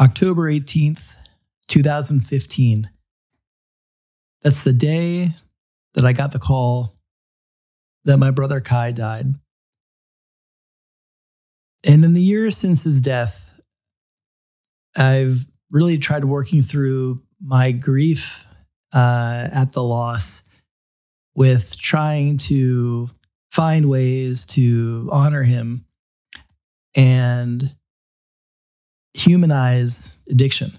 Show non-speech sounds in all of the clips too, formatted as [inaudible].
October 18th, 2015. That's the day that I got the call that my brother Kai died. And in the years since his death, I've really tried working through my grief uh, at the loss with trying to find ways to honor him and humanize addiction.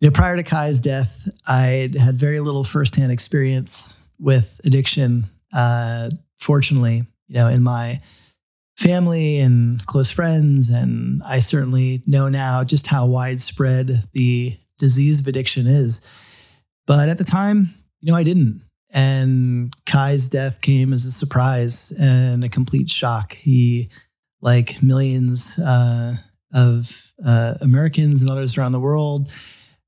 You know, prior to Kai's death, I had very little firsthand experience with addiction. Uh, fortunately, you know, in my family and close friends, and I certainly know now just how widespread the disease of addiction is. But at the time, you know, I didn't. And Kai's death came as a surprise and a complete shock. He, like millions uh, of uh, Americans and others around the world,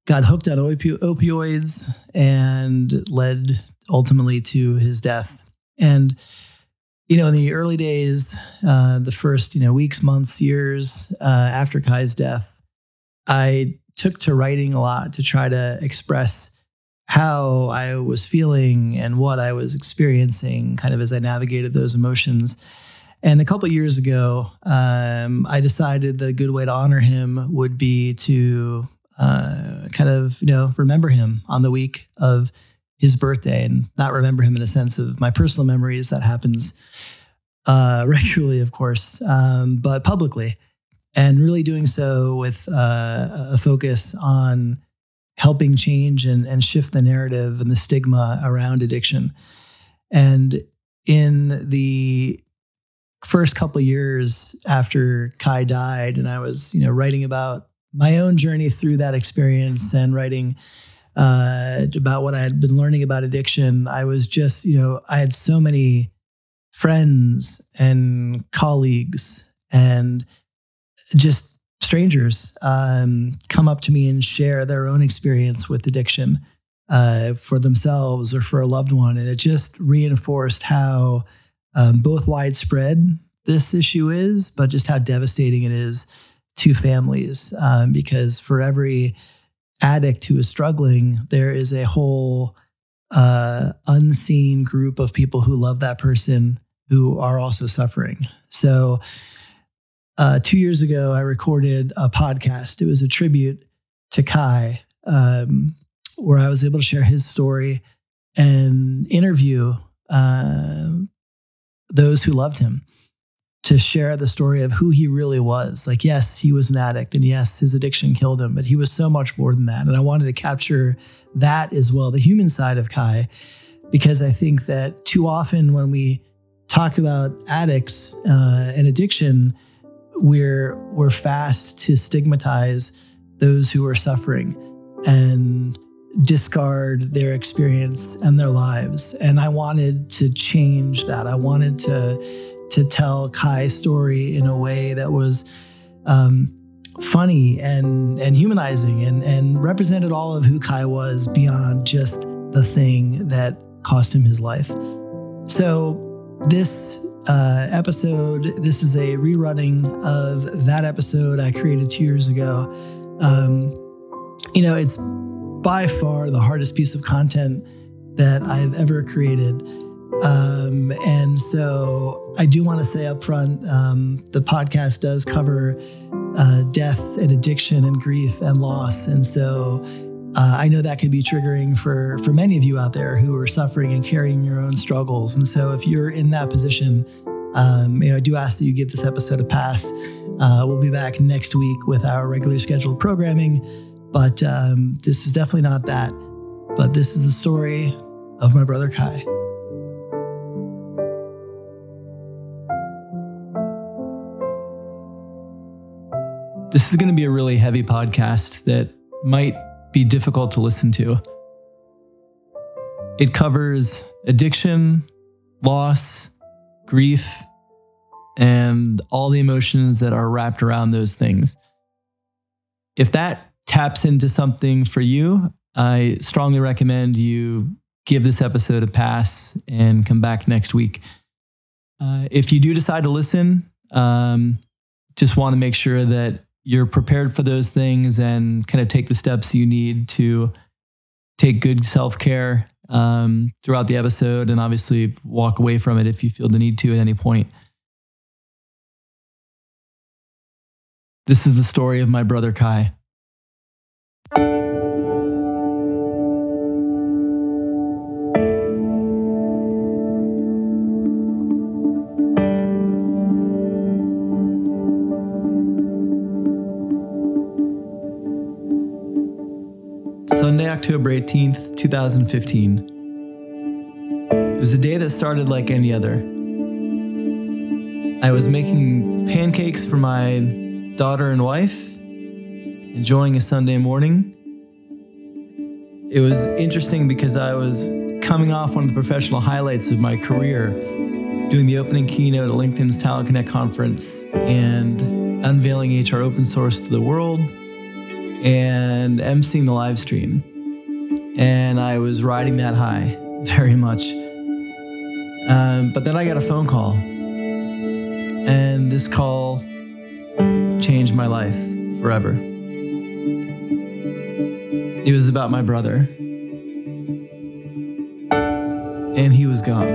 got hooked on opi- opioids and led ultimately to his death. And you know, in the early days, uh, the first you know weeks, months, years uh, after Kai's death, I took to writing a lot to try to express how I was feeling and what I was experiencing, kind of as I navigated those emotions. And a couple years ago, um, I decided the good way to honor him would be to uh, kind of, you know, remember him on the week of his birthday and not remember him in the sense of my personal memories. That happens uh, [laughs] regularly, of course, um, but publicly. And really doing so with uh, a focus on helping change and, and shift the narrative and the stigma around addiction. And in the first couple years after Kai died, and I was, you know, writing about my own journey through that experience and writing uh, about what I had been learning about addiction, I was just, you know, I had so many friends and colleagues and just strangers um, come up to me and share their own experience with addiction uh, for themselves or for a loved one. And it just reinforced how um, both widespread this issue is, but just how devastating it is to families. Um, because for every addict who is struggling, there is a whole uh, unseen group of people who love that person who are also suffering. So, uh, two years ago, I recorded a podcast. It was a tribute to Kai, um, where I was able to share his story and interview uh, those who loved him to share the story of who he really was. Like, yes, he was an addict, and yes, his addiction killed him, but he was so much more than that. And I wanted to capture that as well, the human side of Kai, because I think that too often when we talk about addicts uh, and addiction, we're we're fast to stigmatize those who are suffering and discard their experience and their lives. And I wanted to change that. I wanted to to tell Kai's story in a way that was um, funny and and humanizing and and represented all of who Kai was beyond just the thing that cost him his life. So this uh, episode, this is a rerunning of that episode I created two years ago. Um, you know, it's by far the hardest piece of content that I've ever created. Um, and so I do want to say up front um, the podcast does cover uh, death and addiction and grief and loss. And so uh, I know that can be triggering for, for many of you out there who are suffering and carrying your own struggles. And so if you're in that position, um, you know, I do ask that you give this episode a pass. Uh, we'll be back next week with our regularly scheduled programming. But um, this is definitely not that. But this is the story of my brother Kai. This is going to be a really heavy podcast that might be difficult to listen to. It covers addiction, loss, grief, and all the emotions that are wrapped around those things. If that taps into something for you, I strongly recommend you give this episode a pass and come back next week. Uh, if you do decide to listen, um, just want to make sure that you're prepared for those things and kind of take the steps you need to take good self care um, throughout the episode and obviously walk away from it if you feel the need to at any point. This is the story of my brother Kai. Sunday, October 18th, 2015. It was a day that started like any other. I was making pancakes for my daughter and wife, enjoying a Sunday morning. It was interesting because I was coming off one of the professional highlights of my career, doing the opening keynote at LinkedIn's Talent Connect conference and unveiling HR open source to the world and emceeing the live stream. And I was riding that high [laughs] very much. Um, but then I got a phone call, and this call changed my life forever. It was about my brother, and he was gone.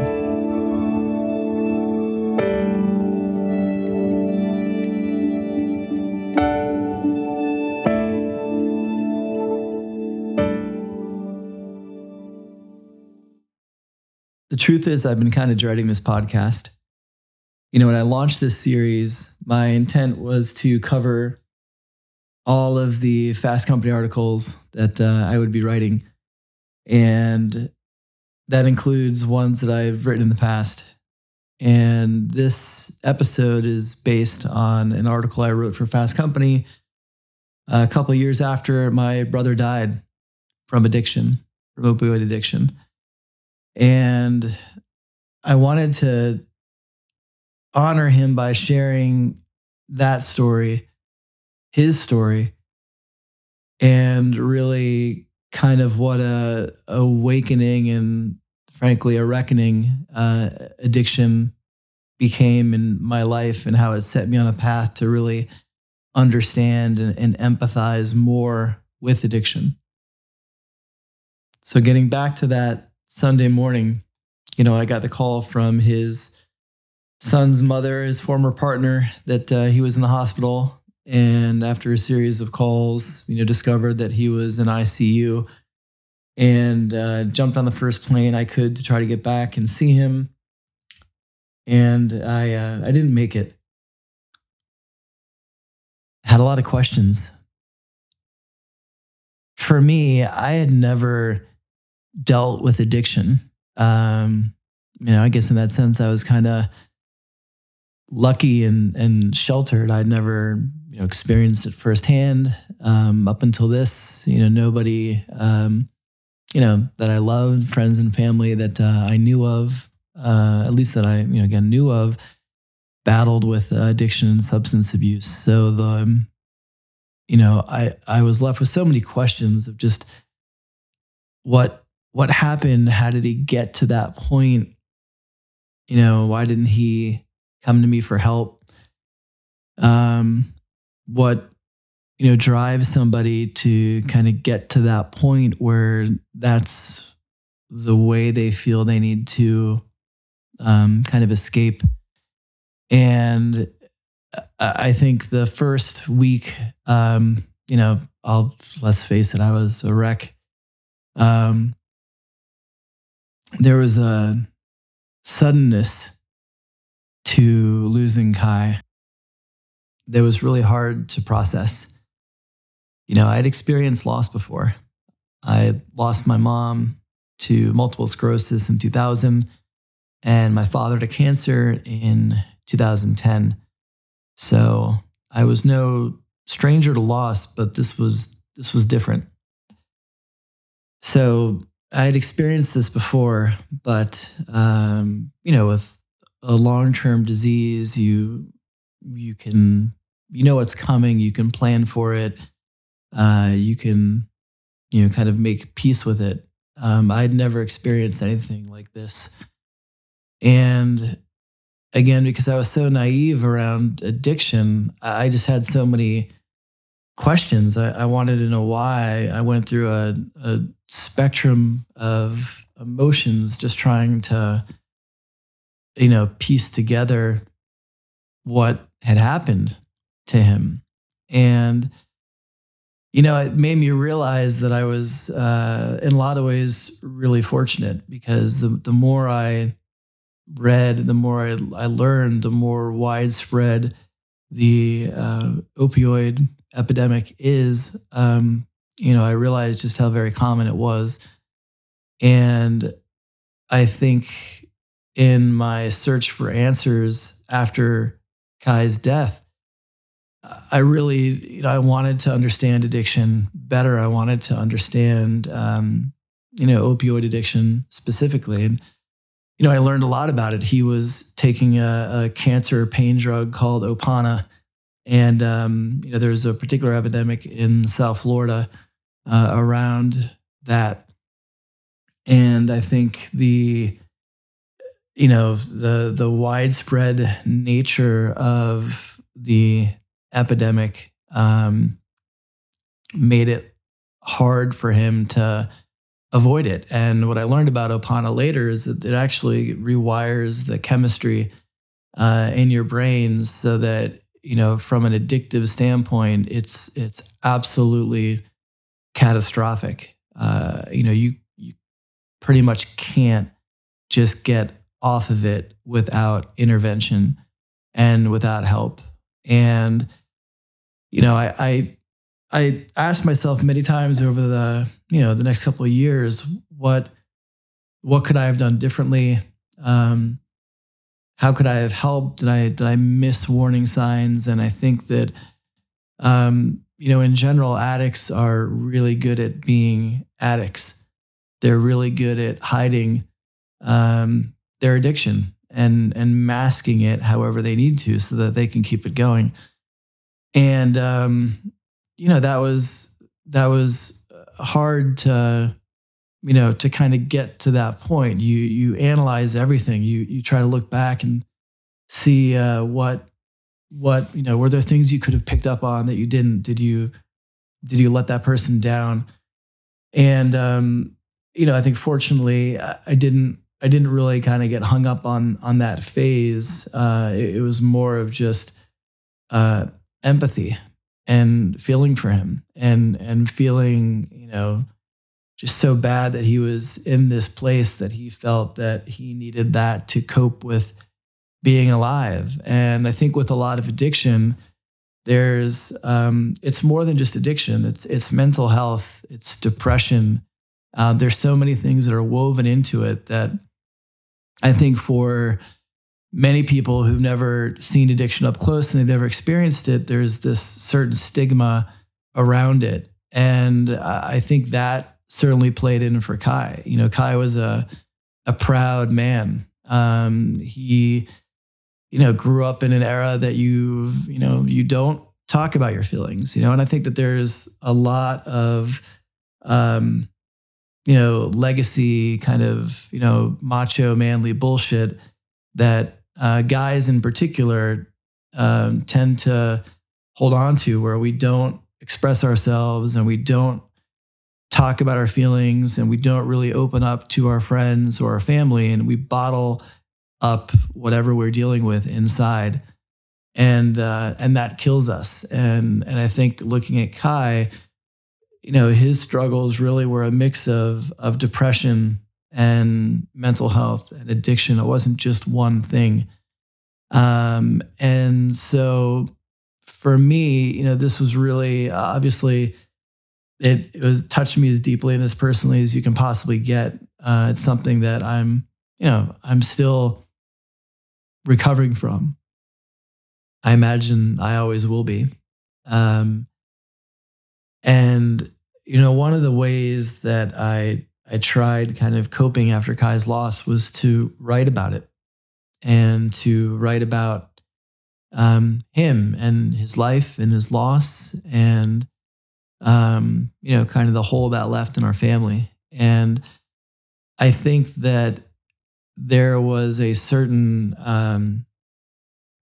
The truth is, I've been kind of dreading this podcast. You know, when I launched this series, my intent was to cover all of the Fast Company articles that uh, I would be writing. And that includes ones that I've written in the past. And this episode is based on an article I wrote for Fast Company a couple years after my brother died from addiction, from opioid addiction. And I wanted to honor him by sharing that story, his story, and really kind of what a awakening and frankly a reckoning uh, addiction became in my life and how it set me on a path to really understand and, and empathize more with addiction. So getting back to that Sunday morning, you know, I got the call from his son's mother, his former partner, that uh, he was in the hospital. And after a series of calls, you know, discovered that he was in ICU and uh, jumped on the first plane I could to try to get back and see him. And I, uh, I didn't make it. Had a lot of questions. For me, I had never dealt with addiction. Um, you know, I guess in that sense, I was kind of lucky and and sheltered. I'd never you know experienced it firsthand um, up until this. You know, nobody um, you know that I loved, friends and family that uh, I knew of, uh, at least that I you know again knew of, battled with uh, addiction and substance abuse. So the um, you know I I was left with so many questions of just what what happened? How did he get to that point? You know, why didn't he come to me for help? Um, what you know drives somebody to kind of get to that point where that's the way they feel they need to um, kind of escape. And I think the first week, um, you know, I'll let's face it, I was a wreck. Um, there was a suddenness to losing Kai that was really hard to process. You know, I'd experienced loss before. I lost my mom to multiple sclerosis in 2000 and my father to cancer in 2010. So I was no stranger to loss, but this was this was different. So I had experienced this before, but um, you know, with a long-term disease, you you can you know what's coming. You can plan for it. Uh, you can you know kind of make peace with it. Um, I'd never experienced anything like this, and again, because I was so naive around addiction, I just had so many questions. I, I, wanted to know why. I went through a, a spectrum of emotions, just trying to, you know, piece together what had happened to him. And, you know, it made me realize that I was, uh, in a lot of ways, really fortunate because the, the more I read, the more I, I learned, the more widespread the uh, opioid epidemic is, um, you know, I realized just how very common it was. And I think in my search for answers after Kai's death, I really, you know, I wanted to understand addiction better. I wanted to understand, um, you know, opioid addiction specifically. And, you know, I learned a lot about it. He was taking a, a cancer pain drug called Opana. And, um, you know, there's a particular epidemic in South Florida uh, around that. And I think the, you know the the widespread nature of the epidemic um, made it hard for him to avoid it. And what I learned about Opana later is that it actually rewires the chemistry uh, in your brains so that you know from an addictive standpoint, it's it's absolutely catastrophic. Uh, you know, you you pretty much can't just get off of it without intervention and without help. And, you know, I, I, I asked myself many times over the, you know, the next couple of years, what, what could I have done differently? Um, how could I have helped? Did I, did I miss warning signs? And I think that, um, you know, in general, addicts are really good at being addicts. They're really good at hiding um, their addiction and and masking it however they need to so that they can keep it going. And um, you know that was that was hard to you know to kind of get to that point. You you analyze everything. You you try to look back and see uh, what what you know were there things you could have picked up on that you didn't? Did you did you let that person down? And um, you know i think fortunately I, I didn't I didn't really kind of get hung up on on that phase. Uh, it, it, was more of just uh, empathy and feeling for him and and feeling you know just so bad that he was in this place that he felt that he needed that to cope with being alive. And I think with a lot of addiction, there's um, it's more than just addiction. It's it's mental health. It's depression. Uh, there's so many things that are woven into it that I think for many people who've never seen addiction up close and they've never experienced it, there's this certain stigma around it. And I think that certainly played in for Kai. You know, Kai was a, a proud man. Um, he, you know, grew up in an era that you, you know, you don't talk about your feelings, you know, and I think that there's a lot of, um, you know, legacy kind of, you know, macho manly bullshit that uh, guys in particular um, tend to hold on to, where we don't express ourselves and we don't talk about our feelings and we don't really open up to our friends or our family and we bottle up whatever we're dealing with inside. And uh, and that kills us. And and I think looking at Kai you know, his struggles really were a mix of of depression and mental health and addiction. It wasn't just one thing. Um, and so for me, you know, this was really obviously it, it was touched me as deeply and as personally as you can possibly get. Uh, it's something that I'm, you know, I'm still recovering from. I imagine I always will be. Um, and you know, one of the ways that I I tried kind of coping after Kai's loss was to write about it and to write about um, him and his life and his loss and um, you know, kind of the hole that left in our family. And I think that there was a certain um,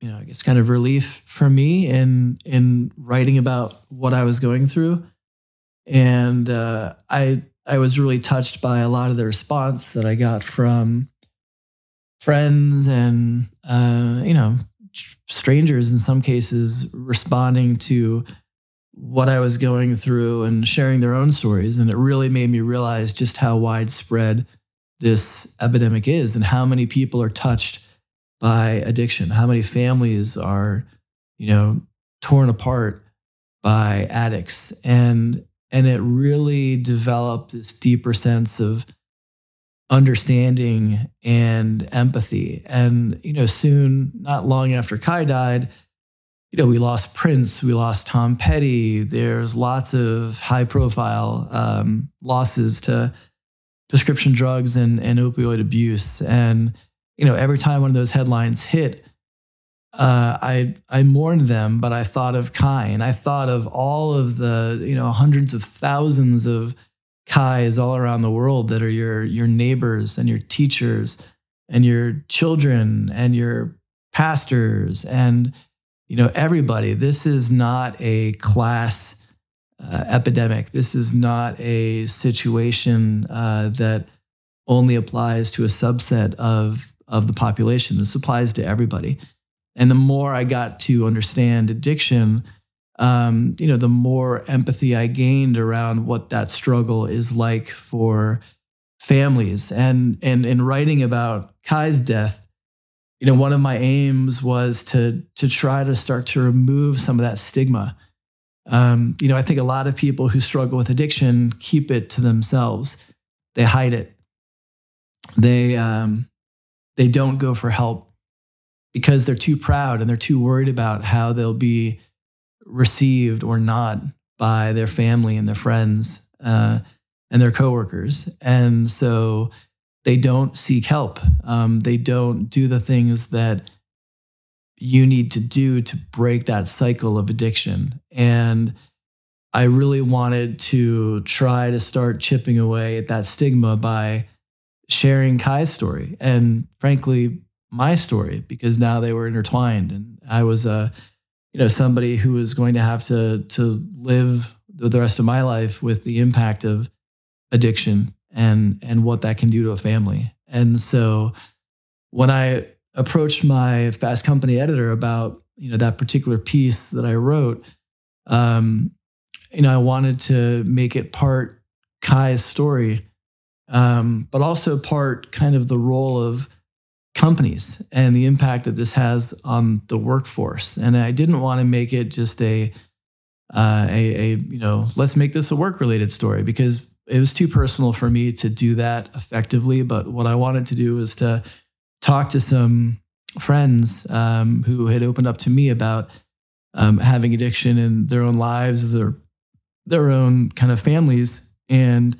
you know, I guess kind of relief for me in in writing about what I was going through. And uh, I I was really touched by a lot of the response that I got from friends and uh, you know strangers in some cases responding to what I was going through and sharing their own stories. And it really made me realize just how widespread this epidemic is and how many people are touched by addiction, how many families are, you know, torn apart by addicts. And and it really developed this deeper sense of understanding and empathy. And, you know, soon, not long after Kai died, you know, we lost Prince, we lost Tom Petty. There's lots of high profile um, losses to prescription drugs and, and opioid abuse. And, you know, every time one of those headlines hit, uh, I I mourned them, but I thought of Kai, and I thought of all of the you know hundreds of thousands of Kais all around the world that are your your neighbors and your teachers and your children and your pastors and you know everybody. This is not a class uh, epidemic. This is not a situation uh, that only applies to a subset of of the population. This applies to everybody. And the more I got to understand addiction, um, you know, the more empathy I gained around what that struggle is like for families. And and in writing about Kai's death, you know, one of my aims was to to try to start to remove some of that stigma. Um, you know, I think a lot of people who struggle with addiction keep it to themselves. They hide it. They um, they don't go for help because they're too proud and they're too worried about how they'll be received or not by their family and their friends uh, and their coworkers. And so they don't seek help. Um, they don't do the things that you need to do to break that cycle of addiction. And I really wanted to try to start chipping away at that stigma by sharing Kai's story. And frankly, my story because now they were intertwined and I was a uh, you know somebody who was going to have to to live the rest of my life with the impact of addiction and and what that can do to a family. And so when I approached my Fast Company editor about you know that particular piece that I wrote, um, you know I wanted to make it part Kai's story, um, but also part kind of the role of companies and the impact that this has on the workforce. And I didn't want to make it just a, uh, a, a, you know, let's make this a work related story because it was too personal for me to do that effectively. But what I wanted to do was to talk to some friends um, who had opened up to me about um, having addiction in their own lives, their their own kind of families, and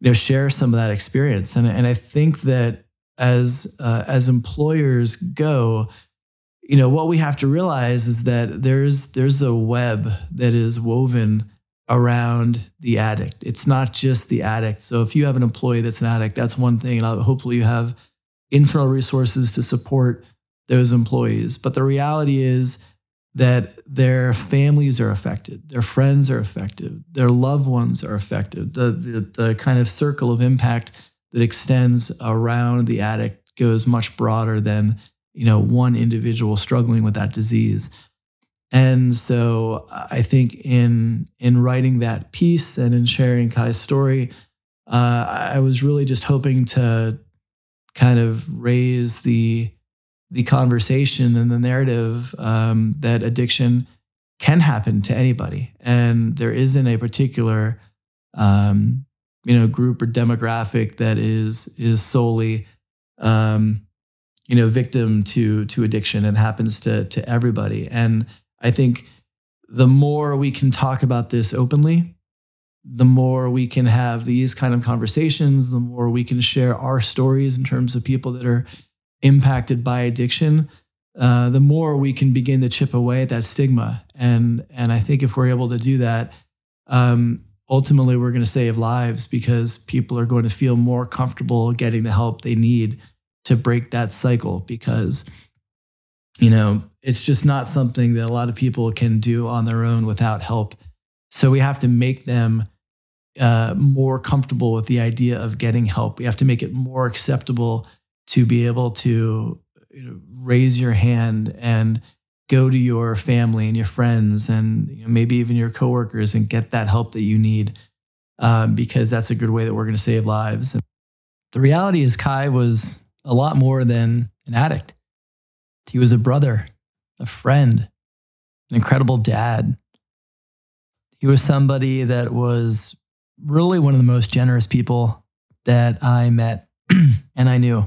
you know share some of that experience. And and I think that as uh, as employers go, you know what we have to realize is that there's there's a web that is woven around the addict. It's not just the addict. So if you have an employee that's an addict, that's one thing, and hopefully you have internal resources to support those employees. But the reality is that their families are affected, their friends are affected, their loved ones are affected. The, the, the kind of circle of impact that extends around the addict goes much broader than you know one individual struggling with that disease. And so i think in in writing that piece and in sharing kai's story uh, i was really just hoping to kind of raise the the conversation and the narrative um, that addiction can happen to anybody. And there isn't a particular um, you know group or demographic that is is solely um, you know victim to to addiction it happens to to everybody. And i think the more we can talk about this openly the more we can have these kind of conversations the more we can share our stories in terms of people that are impacted by addiction uh, the more we can begin to chip away at that stigma. And and i think if we're able to do that um, ultimately we're going to save lives because people are going to feel more comfortable getting the help they need to break that cycle because you know, it's just not something that a lot of people can do on their own without help. So we have to make them uh, more comfortable with the idea of getting help. We have to make it more acceptable to be able to you know, raise your hand and go to your family and your friends and you know, maybe even your coworkers and get that help that you need um, because that's a good way that we're going to save lives. The reality is, Kai was a lot more than an addict. He was a brother, a friend, an incredible dad. He was somebody that was really one of the most generous people that I met [clears throat] and I knew.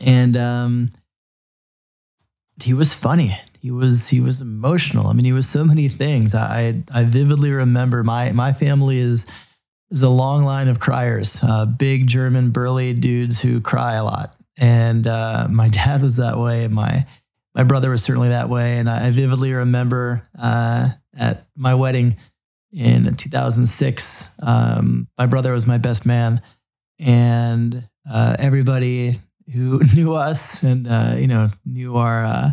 And um, he was funny. He was he was emotional. I mean, he was so many things. I I vividly remember my my family is is a long line of criers, uh, big German burly dudes who cry a lot. And uh, my [laughs] dad was that way. My my brother was certainly that way. And I vividly remember uh, at my wedding in 2006, um, my brother was my best man, and uh, everybody who [laughs] knew us and uh, you know knew our uh,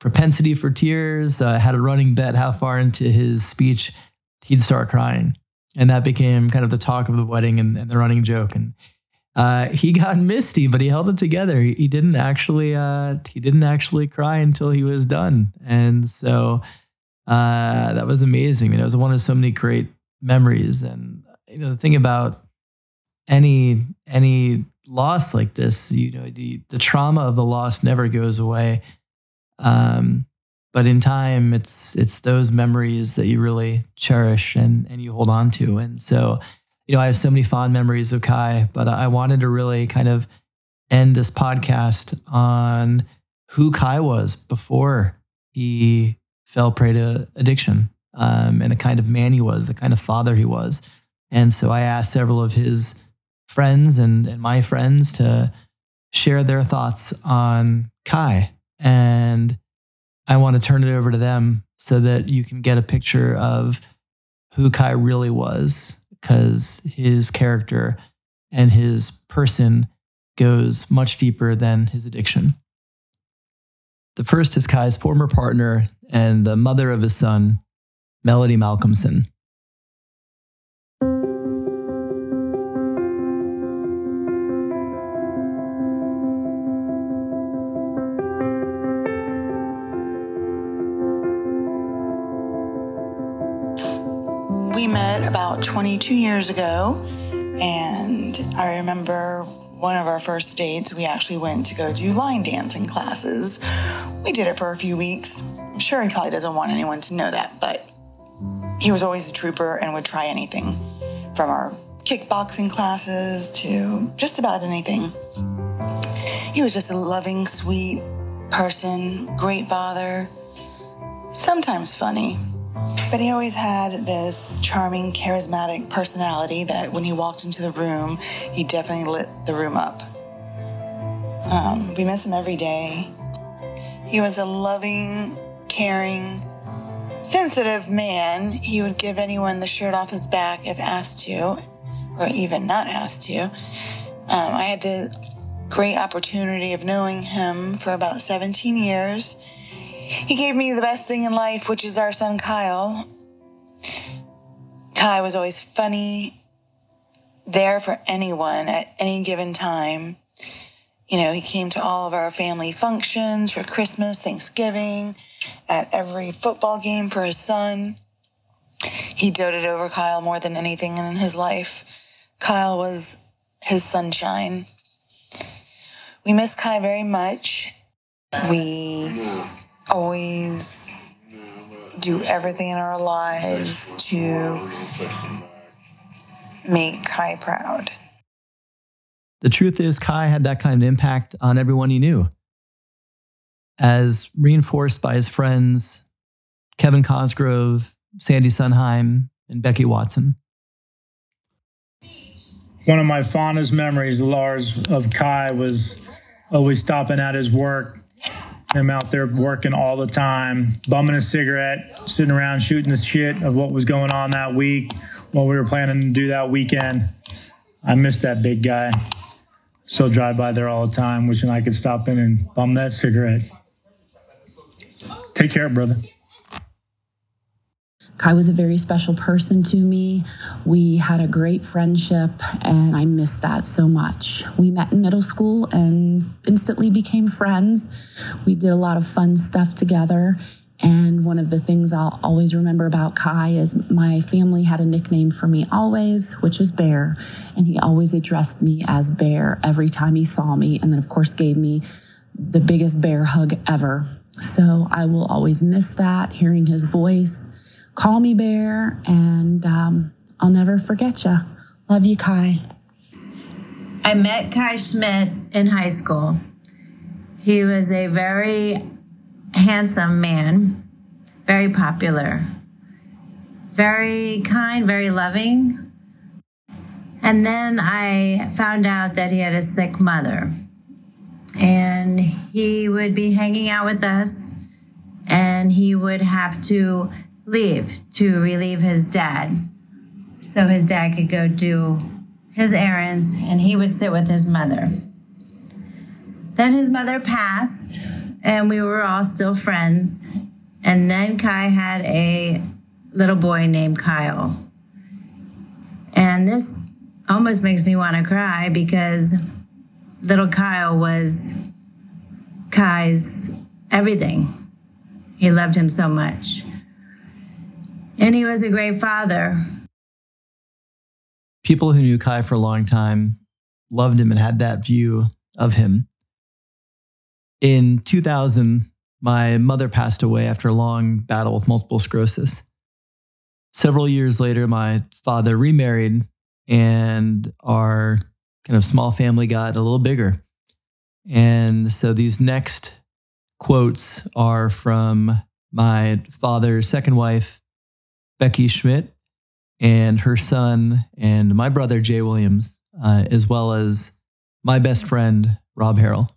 propensity for tears had a running bet how far into his speech he'd start crying and that became kind of the talk of the wedding and, and the running joke. And uh, he got [laughs] misty, but he held it together. He, he didn't actually uh, he didn't actually cry until he was done, and so uh, that was amazing. I mean, it was one of so many great memories. And you know, the thing about any any loss like this, you know, the the trauma of the loss never goes away. Um, but in time it's it's those memories that you really cherish and and you hold on to and so you know i have so many fond memories of kai but i wanted to really kind of end this podcast on who kai was before he fell prey to addiction um, and the kind of man he was the kind of father he was and so i asked several of his friends and, and my friends to share their thoughts on kai and I want to turn it over to them so that you can get a picture of who Kai really was, because his character and his person goes much deeper than his addiction. The first is Kai's former partner and the mother of his son, Melody Malcolmson. About 22 years ago, and I remember one of our first dates, we actually went to go do line dancing classes. We did it for a few weeks. I'm sure he probably doesn't want anyone to know that, but he was always a trooper and would try anything from our kickboxing classes to just about anything. He was just a loving, sweet person, great father, sometimes funny. But he always had this charming, charismatic personality that when he walked into the room, he definitely lit the room up. Um, we miss him every day. He was a loving, caring, sensitive man. He would give anyone the shirt off his back if asked to, or even not asked to. Um, I had the great opportunity of knowing him for about 17 years. He gave me the best thing in life, which is our son Kyle. Kai was always funny, there for anyone at any given time. You know, he came to all of our family functions for Christmas, Thanksgiving, at every football game for his son. He doted over Kyle more than anything in his life. Kyle was his sunshine. We miss Kai very much. We always do everything in our lives to make Kai proud. The truth is, Kai had that kind of impact on everyone he knew, as reinforced by his friends Kevin Cosgrove, Sandy Sunheim, and Becky Watson. One of my fondest memories, Lars, of Kai was always stopping at his work him out there working all the time, bumming a cigarette, sitting around shooting the shit of what was going on that week, what we were planning to do that weekend. I miss that big guy. Still drive by there all the time, wishing I could stop in and bum that cigarette. Take care, brother. Kai was a very special person to me. We had a great friendship, and I miss that so much. We met in middle school and instantly became friends. We did a lot of fun stuff together. And one of the things I'll always remember about Kai is my family had a nickname for me always, which was Bear. And he always addressed me as Bear every time he saw me. And then, of course, gave me the biggest bear hug ever. So I will always miss that, hearing his voice. Call me Bear, and um, I'll never forget you. Love you, Kai. I met Kai Schmidt in high school. He was a very handsome man, very popular, very kind, very loving. And then I found out that he had a sick mother. And he would be hanging out with us, and he would have to leave to relieve his dad so his dad could go do his errands and he would sit with his mother. Then his mother passed, and we were all still friends. And then Kai had a little boy named Kyle. And this almost makes me want to cry because little Kyle was Kai's everything. He loved him so much. And he was a great father. People who knew Kai for a long time loved him and had that view of him. In 2000, my mother passed away after a long battle with multiple sclerosis. Several years later, my father remarried, and our kind of small family got a little bigger. And so these next quotes are from my father's second wife, Becky Schmidt, and her son, and my brother, Jay Williams, uh, as well as my best friend, Rob Harrell.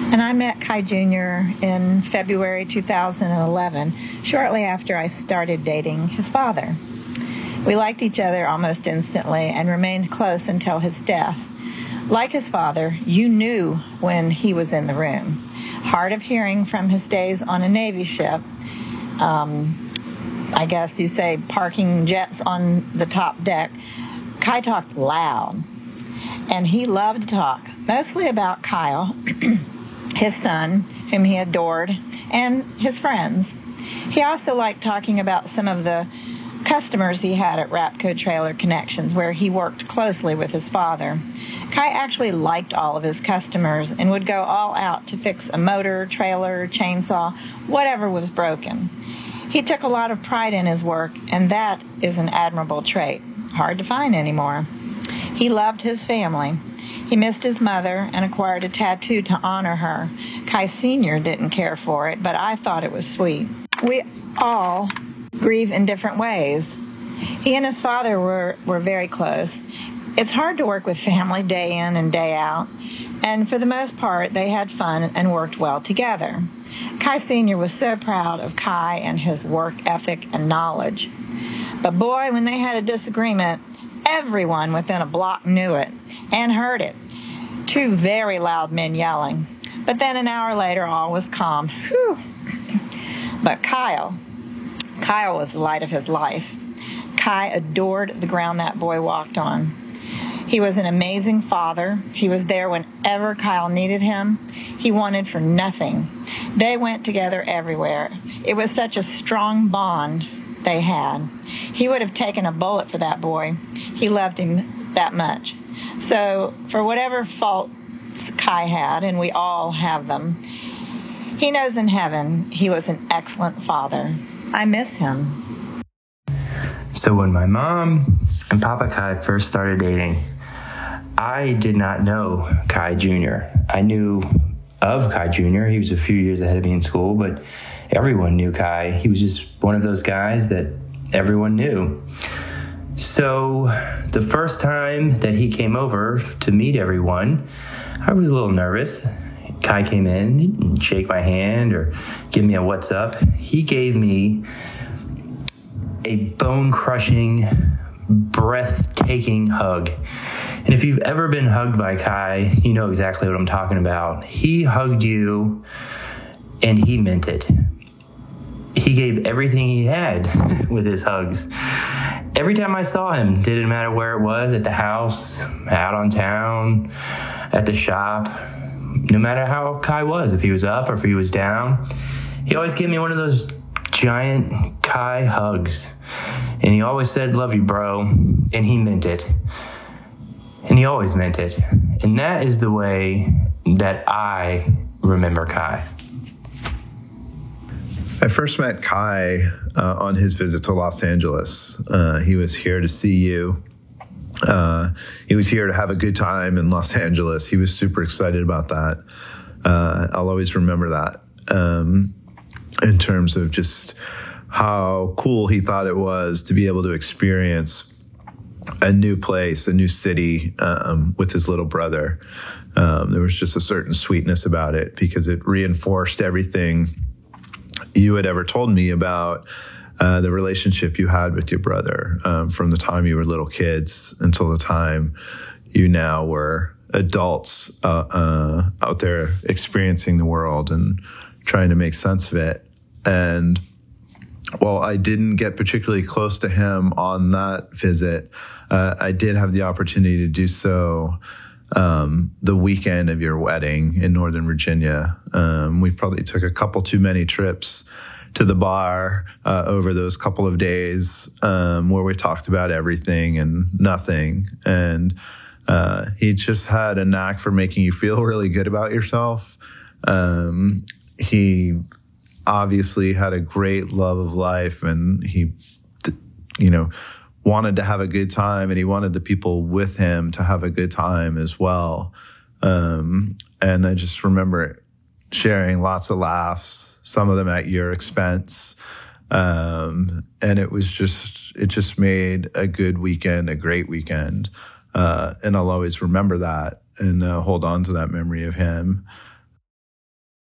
And I met Kai Jr. in February 2011, shortly after I started dating his father. We liked each other almost instantly and remained close until his death. Like his father, you knew when he was in the room. Hard of hearing from his days on a Navy ship, um, I guess you say parking jets on the top deck, Kai talked loud. And he loved to talk, mostly about Kyle, [clears throat] his son, whom he adored, and his friends. He also liked talking about some of the customers he had at Rapco Trailer Connections, where he worked closely with his father. Kai actually liked all of his customers and would go all out to fix a motor, trailer, chainsaw, whatever was broken. He took a lot of pride in his work, and that is an admirable trait. Hard to find anymore. He loved his family. He missed his mother and acquired a tattoo to honor her. Kai Sr. didn't care for it, but I thought it was sweet. We all grieve in different ways. He and his father were, were very close. It's hard to work with family day in and day out, and for the most part, they had fun and worked well together. Kai Sr. was so proud of Kai and his work ethic and knowledge. But boy, when they had a disagreement, everyone within a block knew it and heard it. Two very loud men yelling. But then an hour later, all was calm. Whew. But Kyle, Kyle was the light of his life. Kai adored the ground that boy walked on. He was an amazing father. He was there whenever Kyle needed him. He wanted for nothing. They went together everywhere. It was such a strong bond they had. He would have taken a bullet for that boy. He loved him that much. So, for whatever faults Kai had, and we all have them, he knows in heaven he was an excellent father. I miss him. So, when my mom and Papa Kai first started dating, I did not know Kai Jr. I knew of Kai Jr. He was a few years ahead of me in school, but everyone knew Kai. He was just one of those guys that everyone knew. So the first time that he came over to meet everyone, I was a little nervous. Kai came in, he didn't shake my hand or give me a what's up. He gave me a bone crushing, breathtaking hug. And if you've ever been hugged by Kai, you know exactly what I'm talking about. He hugged you and he meant it. he gave everything he had [laughs] with his hugs. Every time I saw him, didn't matter where it was at the house, out on town, at the shop, no matter how Kai was, if he was up or if he was down, he always gave me one of those giant Kai hugs. And he always said, Love you, bro. And he meant it. And he always meant it. And that is the way that I remember Kai. I first met Kai uh, on his visit to Los Angeles. Uh, he was here to see you. Uh, he was here to have a good time in Los Angeles. He was super excited about that. Uh, I'll always remember that um, in terms of just how cool he thought it was to be able to experience a new place, a new city um, with his little brother. Um, there was just a certain sweetness about it because it reinforced everything you had ever told me about uh, the relationship you had with your brother um, from the time you were little kids until the time you now were adults uh, uh, out there experiencing the world and trying to make sense of it. And while I didn't get particularly close to him on that visit, uh, I did have the opportunity to do so um, the weekend of your wedding in Northern Virginia. Um, we probably took a couple too many trips to the bar uh, over those couple of days um, where we talked about everything and nothing. And uh, he just had a knack for making you feel really good about yourself. Um, he obviously had a great love of life and he, you know, wanted to have a good time and he wanted the people with him to have a good time as well. Um, and I just remember sharing lots of laughs, some of them at your expense. Um, and it was just, it just made a good weekend, a great weekend. Uh, and I'll always remember that and uh, hold on to that memory of him.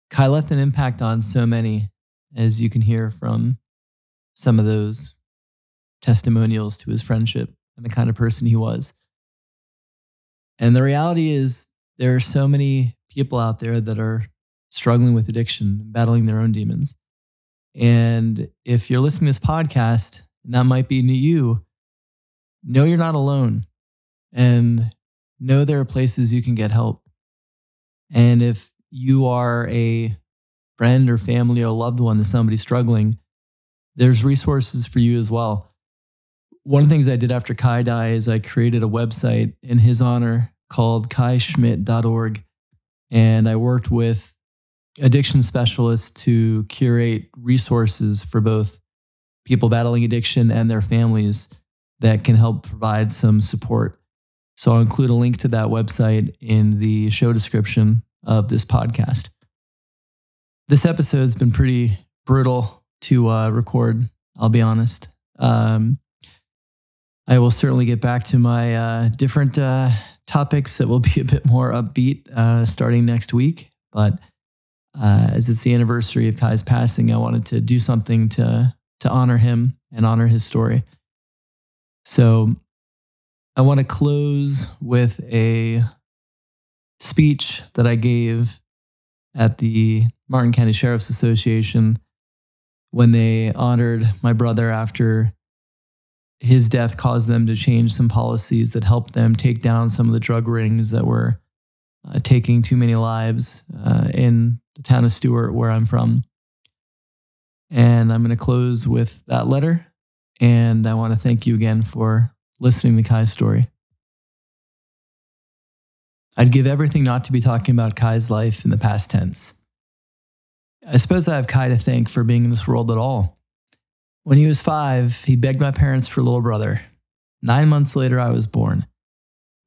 Kai left an impact on so many, as you can hear from some of those testimonials to his friendship and the kind of person he was. And the reality is, there are so many people out there that are struggling with addiction, and battling their own demons. And if you're listening to this podcast, and that might be new you, know you're not alone and know there are places you can get help. And if you are a friend or family or loved one to somebody struggling, there's resources for you as well one of the things I did after Kai died is I created a website in his honor called kaischmidt.org. And I worked with addiction specialists to curate resources for both people battling addiction and their families that can help provide some support. So I'll include a link to that website in the show description of this podcast. This episode's been pretty brutal to uh, record, I'll be honest. Um, I will certainly get back to my uh, different uh, topics that will be a bit more upbeat uh, starting next week. But uh, as it's the anniversary of Kai's passing, I wanted to do something to to honor him and honor his story. So I want to close with a speech that I gave at the Martin County Sheriff's Association when they honored my brother after his death caused them to change some policies that helped them take down some of the drug rings that were uh, taking too many lives uh, in the town of Stuart, where I'm from. And I'm going to close with that letter. And I want to thank you again for listening to Kai's story. I'd give everything not to be talking about Kai's life in the past tense. I suppose I have Kai to thank for being in this world at all. When he was five, he begged my parents for a little brother. Nine months later, I was born.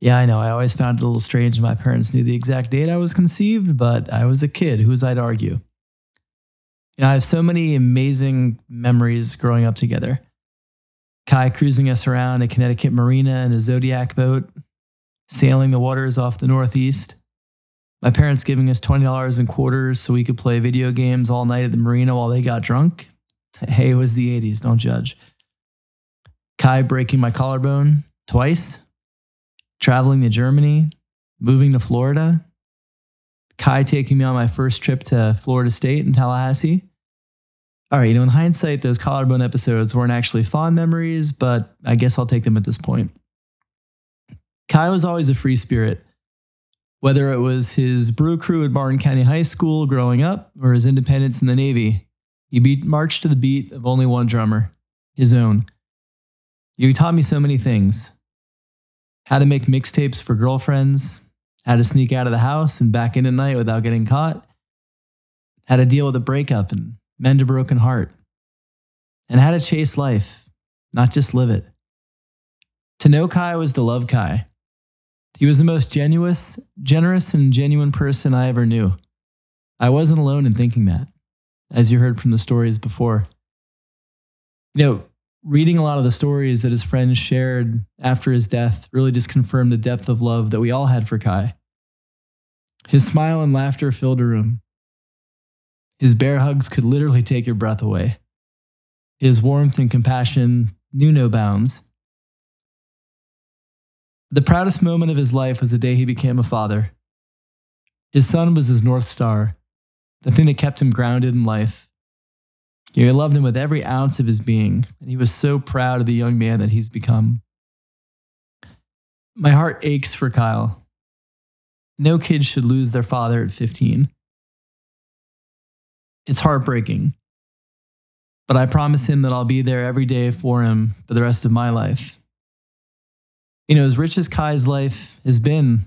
Yeah, I know. I always found it a little strange my parents knew the exact date I was conceived, but I was a kid. Who was I to argue? You know, I have so many amazing memories growing up together. Kai cruising us around a Connecticut marina in a Zodiac boat, sailing the waters off the Northeast. My parents giving us $20 in quarters so we could play video games all night at the marina while they got drunk. [laughs] Hey, it was the 80s. Don't judge. Kai breaking my collarbone twice, traveling to Germany, moving to Florida, Kai taking me on my first trip to Florida State in Tallahassee. All right, you know, in hindsight, those collarbone episodes weren't actually fond memories, but I guess I'll take them at this point. Kai was always a free spirit. Whether it was his brew crew at Martin County High School growing up or his independence in the Navy, he beat, marched to the beat of only one drummer, his own. He taught me so many things how to make mixtapes for girlfriends, how to sneak out of the house and back in at night without getting caught, how to deal with a breakup and mend a broken heart, and how to chase life, not just live it. To know Kai was to love Kai. He was the most genuous, generous, and genuine person I ever knew. I wasn't alone in thinking that, as you heard from the stories before. You know, reading a lot of the stories that his friends shared after his death really just confirmed the depth of love that we all had for Kai. His smile and laughter filled a room. His bear hugs could literally take your breath away. His warmth and compassion knew no bounds. The proudest moment of his life was the day he became a father. His son was his North Star, the thing that kept him grounded in life. He loved him with every ounce of his being, and he was so proud of the young man that he's become. My heart aches for Kyle. No kid should lose their father at 15. It's heartbreaking, but I promise him that I'll be there every day for him for the rest of my life. You know, as rich as Kai's life has been,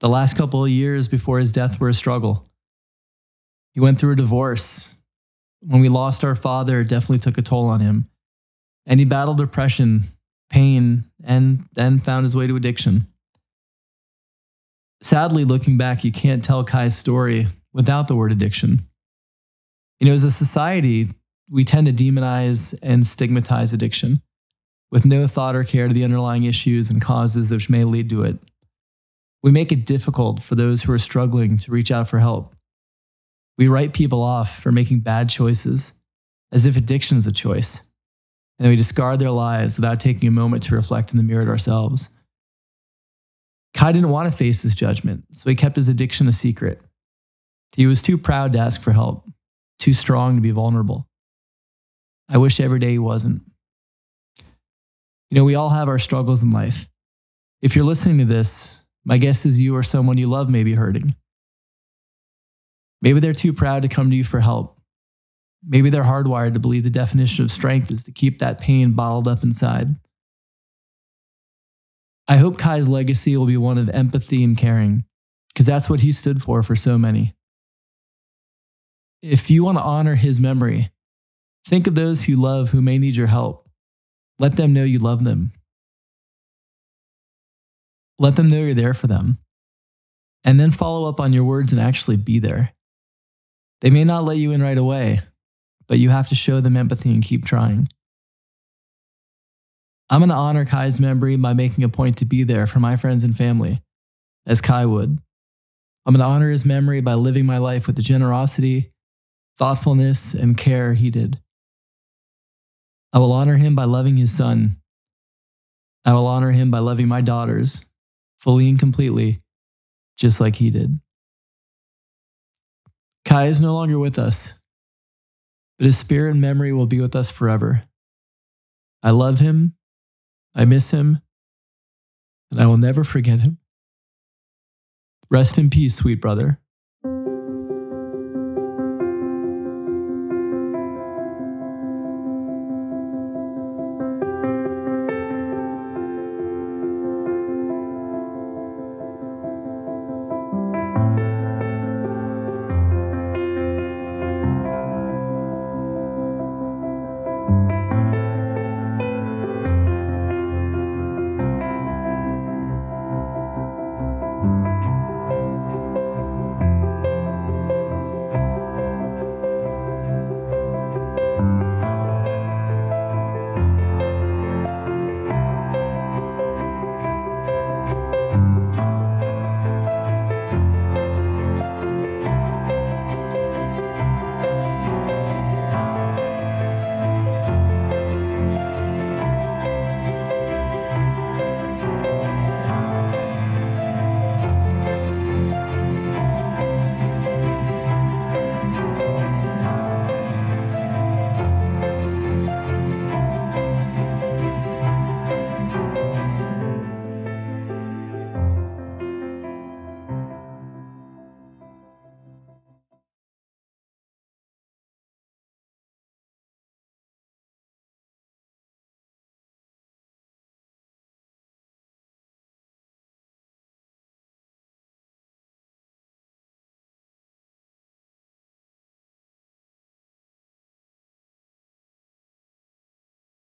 the last couple of years before his death were a struggle. He went through a divorce, when we lost our father, it definitely took a toll on him. And he battled depression, pain, and then found his way to addiction. Sadly, looking back, you can't tell Kai's story without the word addiction. You know, as a society, we tend to demonize and stigmatize addiction with no thought or care to the underlying issues and causes which may lead to it. We make it difficult for those who are struggling to reach out for help. We write people off for making bad choices as if addiction is a choice. And we discard their lives without taking a moment to reflect in the mirror at ourselves. Kai didn't want to face this judgment, so he kept his addiction a secret. He was too proud to ask for help, too strong to be vulnerable. I wish every day he wasn't. You know, we all have our struggles in life. If you're listening to this, my guess is you or someone you love may be hurting. Maybe they're too proud to come to you for help. Maybe they're hardwired to believe the definition of strength is to keep that pain bottled up inside. I hope Kai's legacy will be one of empathy and caring, because that's what he stood for for so many. If you want to honor his memory, think of those who love who may need your help. Let them know you love them. Let them know you're there for them. And then follow up on your words and actually be there. They may not let you in right away, but you have to show them empathy and keep trying. I'm going to honor Kai's memory by making a point to be there for my friends and family, as Kai would. I'm going to honor his memory by living my life with the generosity, thoughtfulness, and care he did. I will honor him by loving his son. I will honor him by loving my daughters fully and completely, just like he did. Kai is no longer with us, but his spirit and memory will be with us forever. I love him, I miss him, and I will never forget him. Rest in peace, sweet brother.